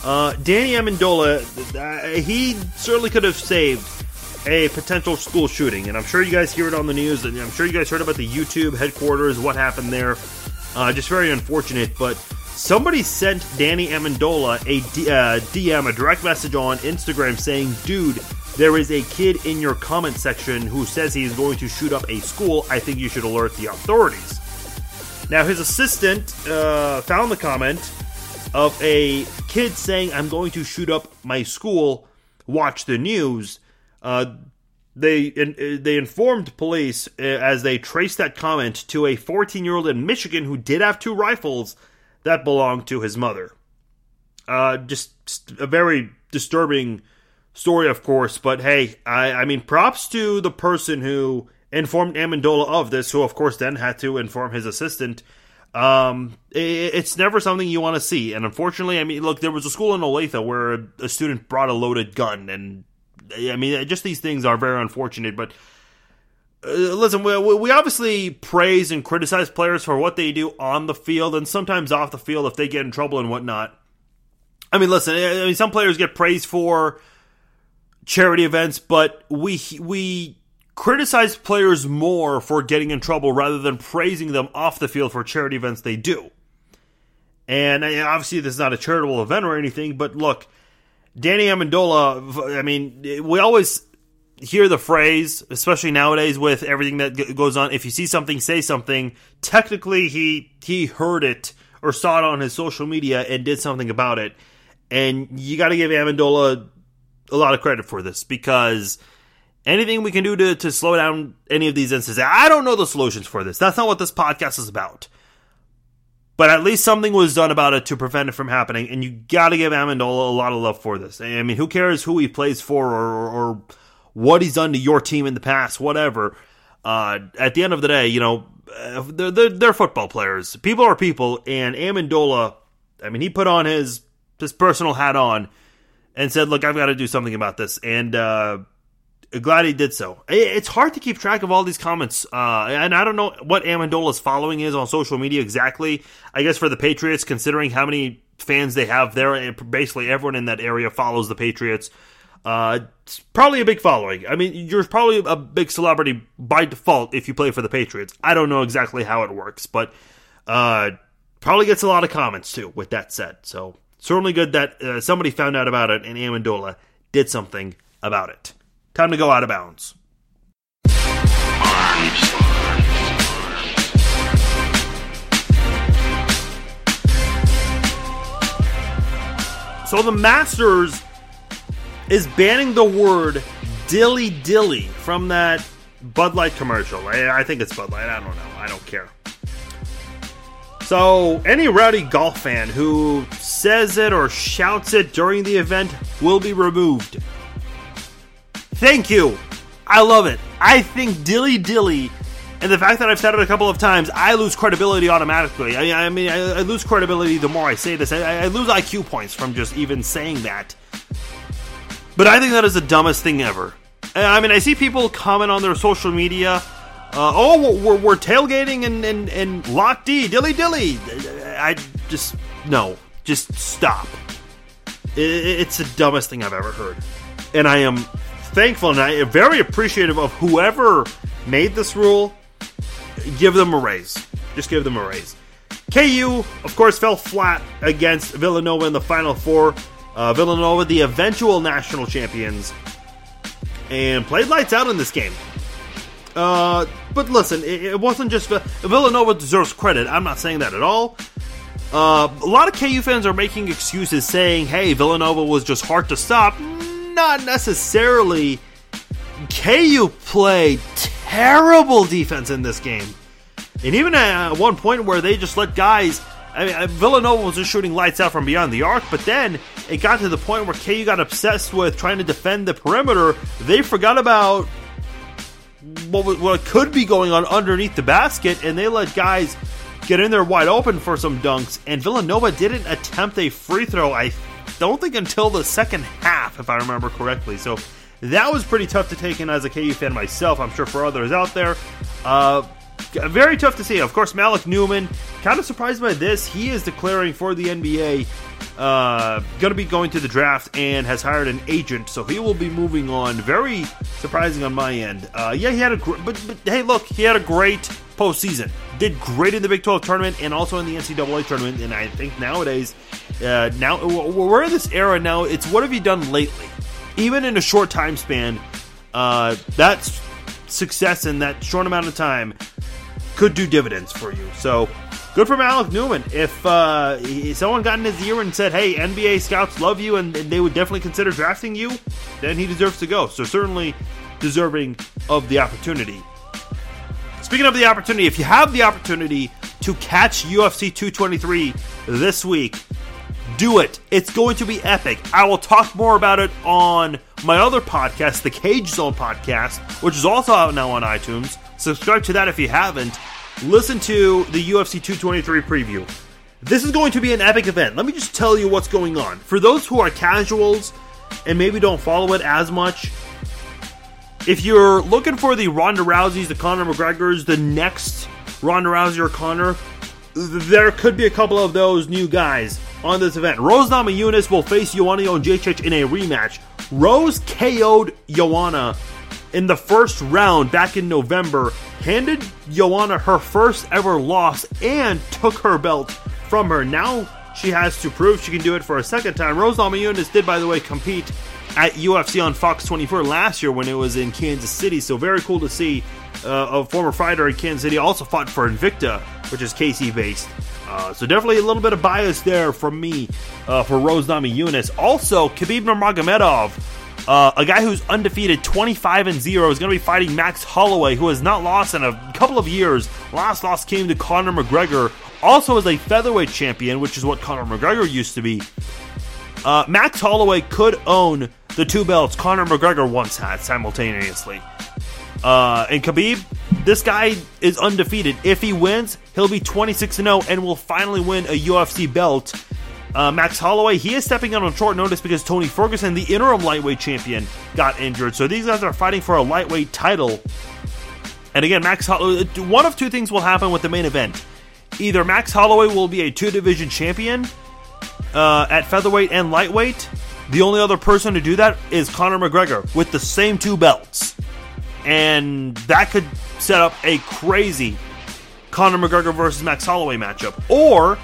Uh, Danny Amendola, uh, he certainly could have saved a potential school shooting. And I'm sure you guys hear it on the news, and I'm sure you guys heard about the YouTube headquarters, what happened there. Uh, just very unfortunate, but somebody sent Danny Amendola a D- uh, DM, a direct message on Instagram saying, dude, there is a kid in your comment section who says he is going to shoot up a school. I think you should alert the authorities. Now, his assistant uh, found the comment of a kid saying, I'm going to shoot up my school. Watch the news. Uh, they they informed police uh, as they traced that comment to a 14 year old in Michigan who did have two rifles that belonged to his mother. Uh, just a very disturbing story, of course. But hey, I, I mean, props to the person who informed Amendola of this, who of course then had to inform his assistant. Um, it, it's never something you want to see, and unfortunately, I mean, look, there was a school in Olathe where a student brought a loaded gun and I mean, just these things are very unfortunate. But uh, listen, we, we obviously praise and criticize players for what they do on the field and sometimes off the field if they get in trouble and whatnot. I mean, listen, I mean, some players get praised for charity events, but we we criticize players more for getting in trouble rather than praising them off the field for charity events they do. And obviously, this is not a charitable event or anything, but look, Danny Amendola, I mean, we always hear the phrase, especially nowadays with everything that goes on. If you see something, say something. Technically, he he heard it or saw it on his social media and did something about it. And you got to give Amendola a lot of credit for this because anything we can do to, to slow down any of these instances, I don't know the solutions for this. That's not what this podcast is about. But at least something was done about it to prevent it from happening, and you got to give Amendola a lot of love for this. I mean, who cares who he plays for or, or, what he's done to your team in the past, whatever. Uh, at the end of the day, you know, they're, they're, they're, football players. People are people, and Amendola, I mean, he put on his his personal hat on and said, "Look, I've got to do something about this." And uh, glad he did so. It's hard to keep track of all these comments, uh, and I don't know what Amendola's following is on social media exactly. I guess for the Patriots, considering how many fans they have there, basically everyone in that area follows the Patriots. Uh, it's probably a big following. I mean, you're probably a big celebrity by default if you play for the Patriots. I don't know exactly how it works, but uh, probably gets a lot of comments too. With that said, so certainly good that uh, somebody found out about it and Amendola did something about it. Time to go out of bounds. So the Masters is banning the word dilly dilly from that Bud Light commercial. I, I think it's Bud Light. I don't know. I don't care. So, any rowdy golf fan who says it or shouts it during the event will be removed. Thank you. I love it. I think dilly dilly, and the fact that I've said it a couple of times, I lose credibility automatically. I, I mean, I, I, lose credibility the more I say this. I, I lose IQ points from just even saying that. But I think that is the dumbest thing ever. I mean, I see people comment on their social media. Uh, oh, we're, we're tailgating and, and, and Lock D, dilly dilly. I just, no, just stop. It's the dumbest thing I've ever heard. And I am thankful and I am very appreciative of whoever made this rule. Give them a raise. Just give them a raise. KU, of course, fell flat against Villanova in the Final Four. Uh, Villanova, the eventual national champions, and played lights out in this game. Uh, but listen, it, it, wasn't just Villanova deserves credit. I'm not saying that at all. Uh, a lot of KU fans are making excuses saying, "Hey, Villanova was just hard to stop." not necessarily. KU played terrible defense in this game. And even at one point where they just let guys. I mean, uh, Villanova was just shooting lights out from beyond the arc, but then it got to the point where KU got obsessed with trying to defend the perimeter. They forgot about what, what could be going on underneath the basket, and they let guys get in there wide open for some dunks. And Villanova didn't attempt a free throw, I don't think until the second half, if I remember correctly. So that was pretty tough to take in as a KU fan myself. I'm sure for others out there. Uh, very tough to see. Of course, Malik Newman, kind of surprised by this. He is declaring for the NBA, uh, going to be going to the draft and has hired an agent, so he will be moving on. Very surprising on my end. Uh, yeah, he had a gr- but, but hey, look, he had a great postseason. Did great in the Big 12 tournament and also in the NCAA tournament. And I think nowadays, uh, now we're in this era now. It's what have you done lately? Even in a short time span, uh, that's success in that short amount of time could do dividends for you. So good for Malik Newman. If uh, someone got in his ear and said, "Hey, NBA scouts love you and, and they would definitely consider drafting you," then he deserves to go. So certainly deserving of the opportunity. Speaking of the opportunity, if you have the opportunity to catch UFC 223 this week, do it. It's going to be epic. I will talk more about it on my other podcast, the Cage Zone podcast, which is also out now on iTunes. Subscribe to that if you haven't. Listen to the UFC 223 preview. This is going to be an epic event. Let me just tell you what's going on. For those who are casuals and maybe don't follow it as much, if you're looking for the Ronda Rouseys, the Conor McGregors, the next Ronda Rousey or Conor, there could be a couple of those new guys on this event. Rose Namajunas will face Joanna Jędrzejczyk in a rematch. Rose KO'd Joanna in the first round back in November, handed Joanna her first ever loss, and took her belt from her. Now she has to prove she can do it for a second time. Rose Namajunas did, by the way, compete at UFC on Fox 24 last year when it was in Kansas City. So very cool to see uh, a former fighter in Kansas City also fought for Invicta, which is KC based. Uh, so definitely a little bit of bias there from me uh, for Rose Namajunas. Also, Khabib Nurmagomedov, uh, a guy who's undefeated, 25 and zero, is going to be fighting Max Holloway, who has not lost in a couple of years. Last loss came to Conor McGregor, also as a featherweight champion, which is what Conor McGregor used to be. Uh, Max Holloway could own the two belts Conor McGregor once had simultaneously. Uh, and Khabib, this guy is undefeated. If he wins, he'll be 26 0 and will finally win a UFC belt. Uh, Max Holloway, he is stepping out on short notice because Tony Ferguson, the interim lightweight champion, got injured. So these guys are fighting for a lightweight title. And again, Max Holloway, one of two things will happen with the main event. Either Max Holloway will be a two division champion uh, at featherweight and lightweight. The only other person to do that is Conor McGregor with the same two belts and that could set up a crazy Conor McGregor versus Max Holloway matchup. Or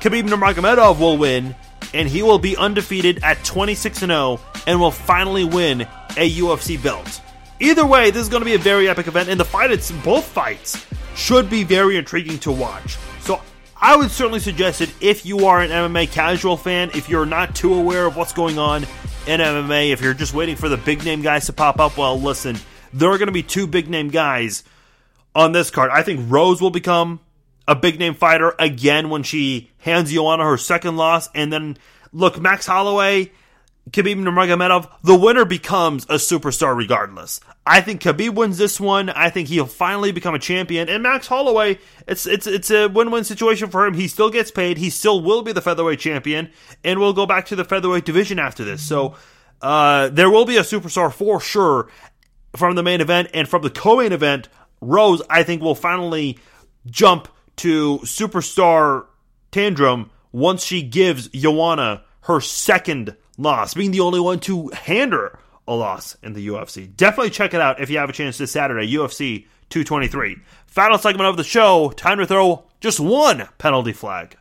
Khabib Nurmagomedov will win, and he will be undefeated at 26 0 and will finally win a UFC belt. Either way, this is going to be a very epic event, and the fight, it's both fights should be very intriguing to watch. So I would certainly suggest it if you are an MMA casual fan, if you're not too aware of what's going on in MMA, if you're just waiting for the big name guys to pop up, well, listen, there are going to be two big name guys on this card. I think Rose will become a big name fighter again when she hands Joanna her second loss. And then, look, Max Holloway, Khabib Nurmagomedov, the winner becomes a superstar regardless. I think Khabib wins this one. I think he'll finally become a champion. And Max Holloway, it's it's it's a win-win situation for him. He still gets paid. He still will be the featherweight champion, and we'll go back to the featherweight division after this. So. Uh, there will be a superstar for sure from the main event and from the co-main event, Rose, I think, will finally jump to superstar Tandrum once she gives Joanna her second loss, being the only one to hand her a loss in the UFC. Definitely check it out if you have a chance this Saturday, UFC 223. Final segment of the show, time to throw just one penalty flag.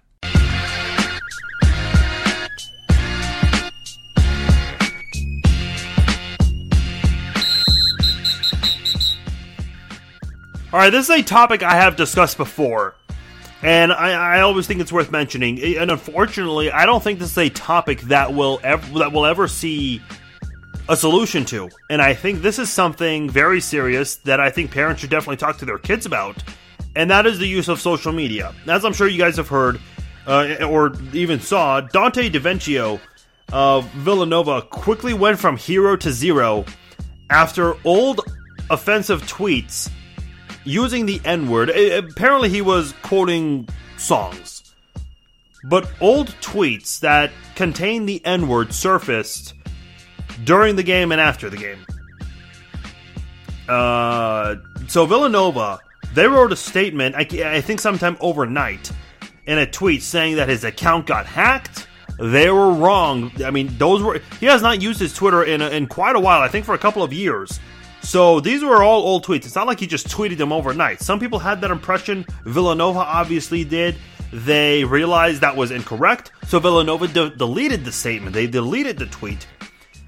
All right, this is a topic I have discussed before, and I, I, always think it's worth mentioning. And unfortunately, I don't think this is a topic that will ever that will ever see a solution to. And I think this is something very serious that I think parents should definitely talk to their kids about, and that is the use of social media. As I'm sure you guys have heard uh, or even saw, Donte DiVincenzo of Villanova quickly went from hero to zero after old offensive tweets using the N word. Apparently, he was quoting songs. But old tweets that contain the N word surfaced during the game and after the game. Uh, so, Villanova, they wrote a statement, I, I think sometime overnight, in a tweet saying that his account got hacked. They were wrong. I mean, those were. He has not used his Twitter in, in quite a while, I think for a couple of years. So these were all old tweets. It's not like he just tweeted them overnight. Some people had that impression. Villanova obviously did. They realized that was incorrect, so Villanova de- deleted the statement. They deleted the tweet.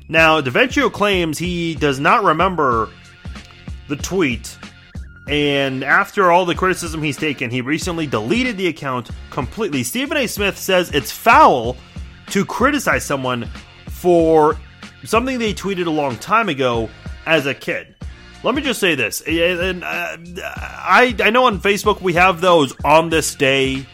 Now, DiVincenzo claims he does not remember the tweet, and after all the criticism he's taken, he recently deleted the account completely. Stephen A. Smith says it's foul to criticize someone for something they tweeted a long time ago as a kid. Let me just say this, and uh, I I know on Facebook we have those on this day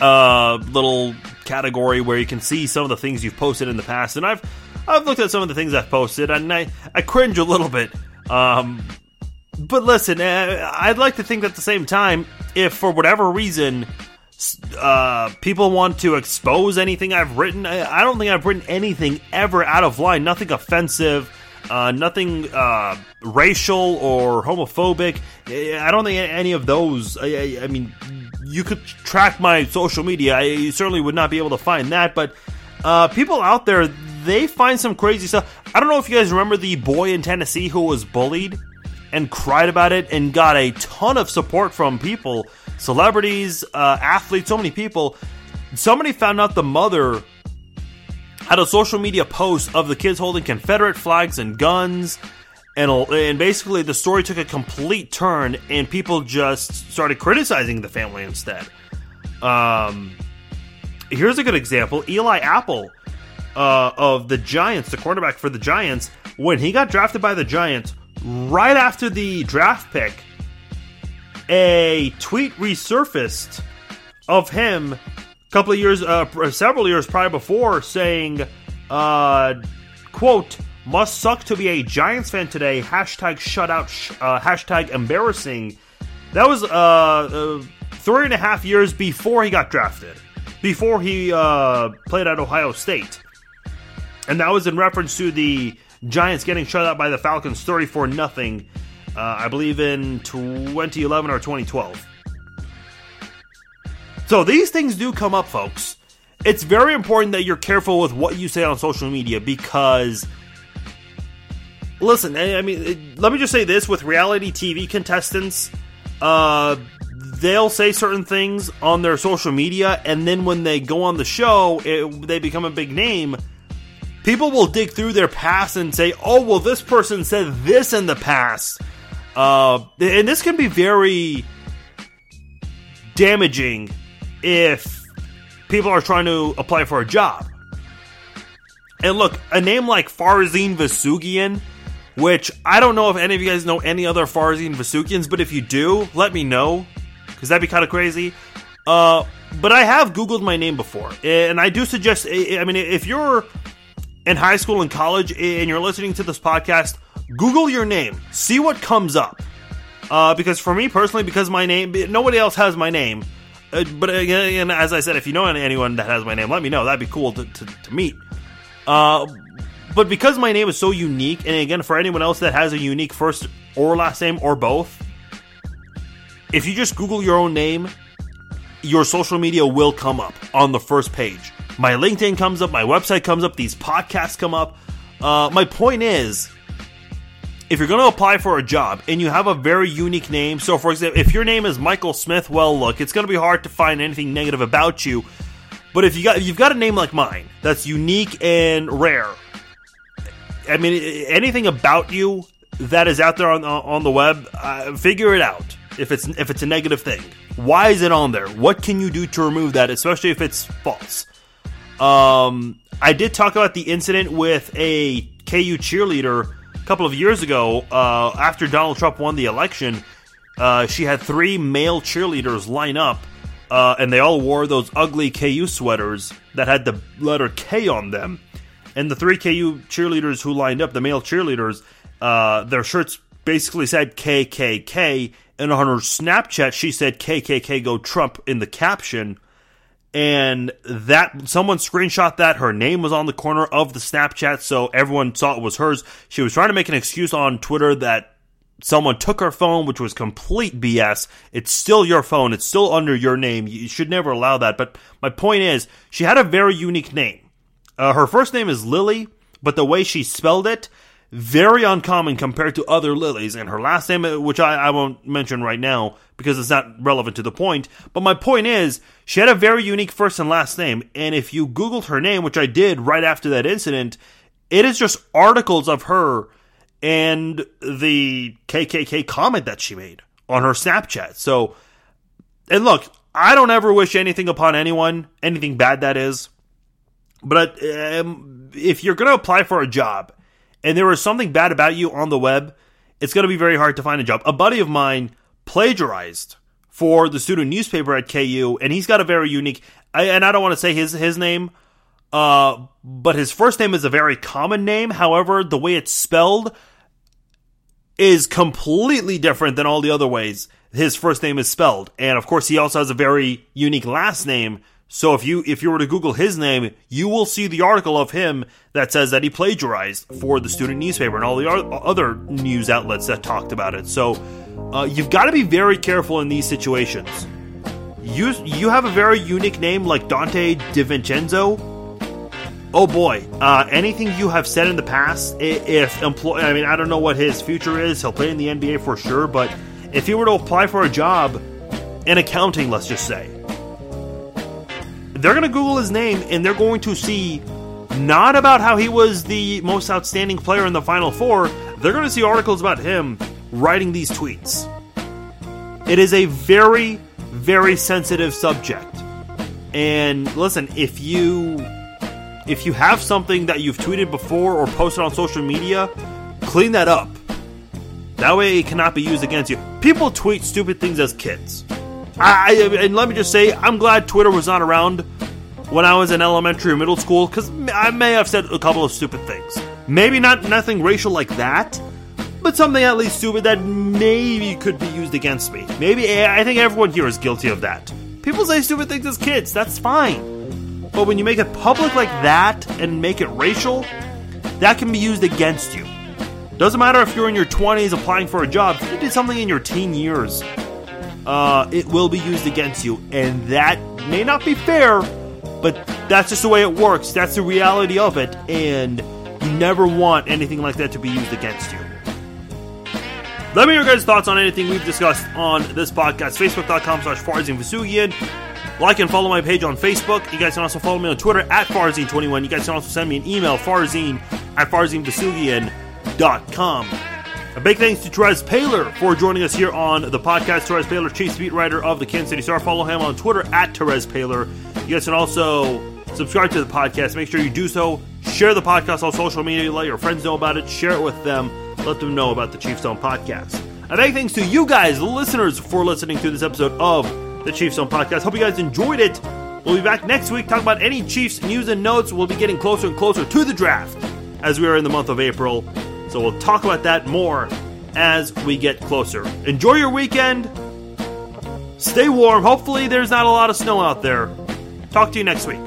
uh, little category where you can see some of the things you've posted in the past, and I've I've looked at some of the things I've posted, and I I cringe a little bit. Um, but listen, uh, I'd like to think that at the same time, if for whatever reason uh, people want to expose anything I've written, I, I don't think I've written anything ever out of line, nothing offensive uh, nothing uh, racial or homophobic. I don't think any of those. I, I, mean, you could track my social media. I certainly would not be able to find that. But uh, people out there, they find some crazy stuff. I don't know if you guys remember the boy in Tennessee who was bullied and cried about it and got a ton of support from people, celebrities, uh, athletes, so many people. Somebody found out the mother had a social media post of the kids holding Confederate flags and guns. And, and basically, the story took a complete turn, and people just started criticizing the family instead. Um, here's a good example: Eli Apple uh, of the Giants, the cornerback for the Giants, when he got drafted by the Giants, right after the draft pick, a tweet resurfaced of him couple of years, uh, several years prior before, saying, uh, "quote." Must suck to be a Giants fan today. Hashtag shutout. Uh, hashtag embarrassing. That was uh, uh, three and a half years before he got drafted, before he uh, played at Ohio State, and that was in reference to the Giants getting shut out by the Falcons, thirty-four nothing. Uh, I believe in 2011 or 2012. So these things do come up, folks. It's very important that you're careful with what you say on social media because listen, I mean, let me just say this with reality TV contestants, uh, they'll say certain things on their social media, and then when they go on the show, it, they become a big name. People will dig through their past and say, "Oh, well, this person said this in the past," uh, and this can be very damaging if people are trying to apply for a job. And look, a name like Farzin Vousoughian which I don't know if any of you guys know any other Farzin Vousoughians, but if you do, let me know, because that'd be kind of crazy. Uh, but I have Googled my name before, and I do suggest, I mean, if you're in high school and college and you're listening to this podcast, Google your name, see what comes up. Uh, because for me personally, because my name, nobody else has my name. Uh, but again, as I said, if you know anyone that has my name, let me know. That'd be cool to, to, to meet. Uh, but because my name is so unique, and again, for anyone else that has a unique first or last name or both, if you just Google your own name, your social media will come up on the first page. My LinkedIn comes up, my website comes up, these podcasts come up. Uh, my point is, if you're going to apply for a job and you have a very unique name, so for example, if your name is Michael Smith, well, look, it's going to be hard to find anything negative about you. But if you got you've got a name like mine that's unique and rare, I mean, anything about you that is out there on on the web, uh, figure it out. If it's if it's a negative thing, why is it on there? What can you do to remove that, especially if it's false? Um, I did talk about the incident with a KU cheerleader couple of years ago uh, after Donald Trump won the election. Uh, she had three male cheerleaders line up, uh, and they all wore those ugly KU sweaters that had the letter K on them. And the three KU cheerleaders who lined up, the male cheerleaders, uh, their shirts basically said KKK. And on her Snapchat, she said KKK go Trump in the caption. And that someone screenshot that. Her name was on the corner of the Snapchat, so everyone saw it was hers. She was trying to make an excuse on Twitter that someone took her phone, which was complete BS. It's still your phone. It's still under your name. You should never allow that. But my point is, she had a very unique name. Uh, her first name is Lily, but the way she spelled it, very uncommon compared to other Lilies. And her last name, uh, which I, I won't mention right now because it's not relevant to the point. But my point is, she had a very unique first and last name. And if you Googled her name, which I did right after that incident, it is just articles of her and the KKK comment that she made on her Snapchat. So, and look, I don't ever wish anything upon anyone, anything bad that is. But um, if you're going to apply for a job and there was something bad about you on the web, it's going to be very hard to find a job. A buddy of mine plagiarized for the student newspaper at KU, and he's got a very unique. and I don't want to say his his name, uh, but his first name is a very common name. However, the way it's spelled is completely different than all the other ways his first name is spelled. And of course, he also has a very unique last name so if you if you were to Google his name, you will see the article of him that says that he plagiarized for the student newspaper and all the other news outlets that talked about it. So uh, you've got to be very careful in these situations. You you have a very unique name like Donte DiVincenzo. Oh boy, uh, anything you have said in the past, if employ, I mean, I don't know what his future is. He'll play in the NBA for sure, but if he were to apply for a job in accounting, let's just say, they're going to Google his name and they're going to see not about how he was the most outstanding player in the Final Four. They're going to see articles about him writing these tweets. It is a very, very sensitive subject. And listen, if you if you have something that you've tweeted before or posted on social media, clean that up. That way it cannot be used against you. People tweet stupid things as kids. I, and let me just say, I'm glad Twitter was not around when I was in elementary or middle school because I may have said a couple of stupid things. Maybe not nothing racial like that, but something at least stupid that maybe could be used against me. Maybe eh, I think everyone here is guilty of that. People say stupid things as kids, that's fine. But when you make it public like that and make it racial, that can be used against you. Doesn't matter if you're in your 20s applying for a job, if you did something in your teen years, uh, it will be used against you. And that may not be fair, but that's just the way it works. That's the reality of it. And you never want anything like that to be used against you. Let me know your guys' thoughts on anything we've discussed on this podcast. Facebook.com slash Farzin Vousoughian. Like and follow my page on Facebook. You guys can also follow me on Twitter at Farzin21. You guys can also send me an email, farzine at farzinvousoughian.com. A big thanks to Terez Paylor for joining us here on the podcast. Terez Paylor, Chiefs beat writer of the Kansas City Star. Follow him on Twitter at Terez Paylor. You guys can also subscribe to the podcast. Make sure you do so. Share the podcast on social media. Let your friends know about it. Share it with them. Let them know about the Chiefs Zone podcast. A big thanks to you guys, listeners, for listening to this episode of the Chiefs Zone podcast. Hope you guys enjoyed it. We'll be back next week talking about any Chiefs news and notes. We'll be getting closer and closer to the draft as we are in the month of April. So we'll talk about that more as we get closer. Enjoy your weekend. Stay warm. Hopefully, there's not a lot of snow out there. Talk to you next week.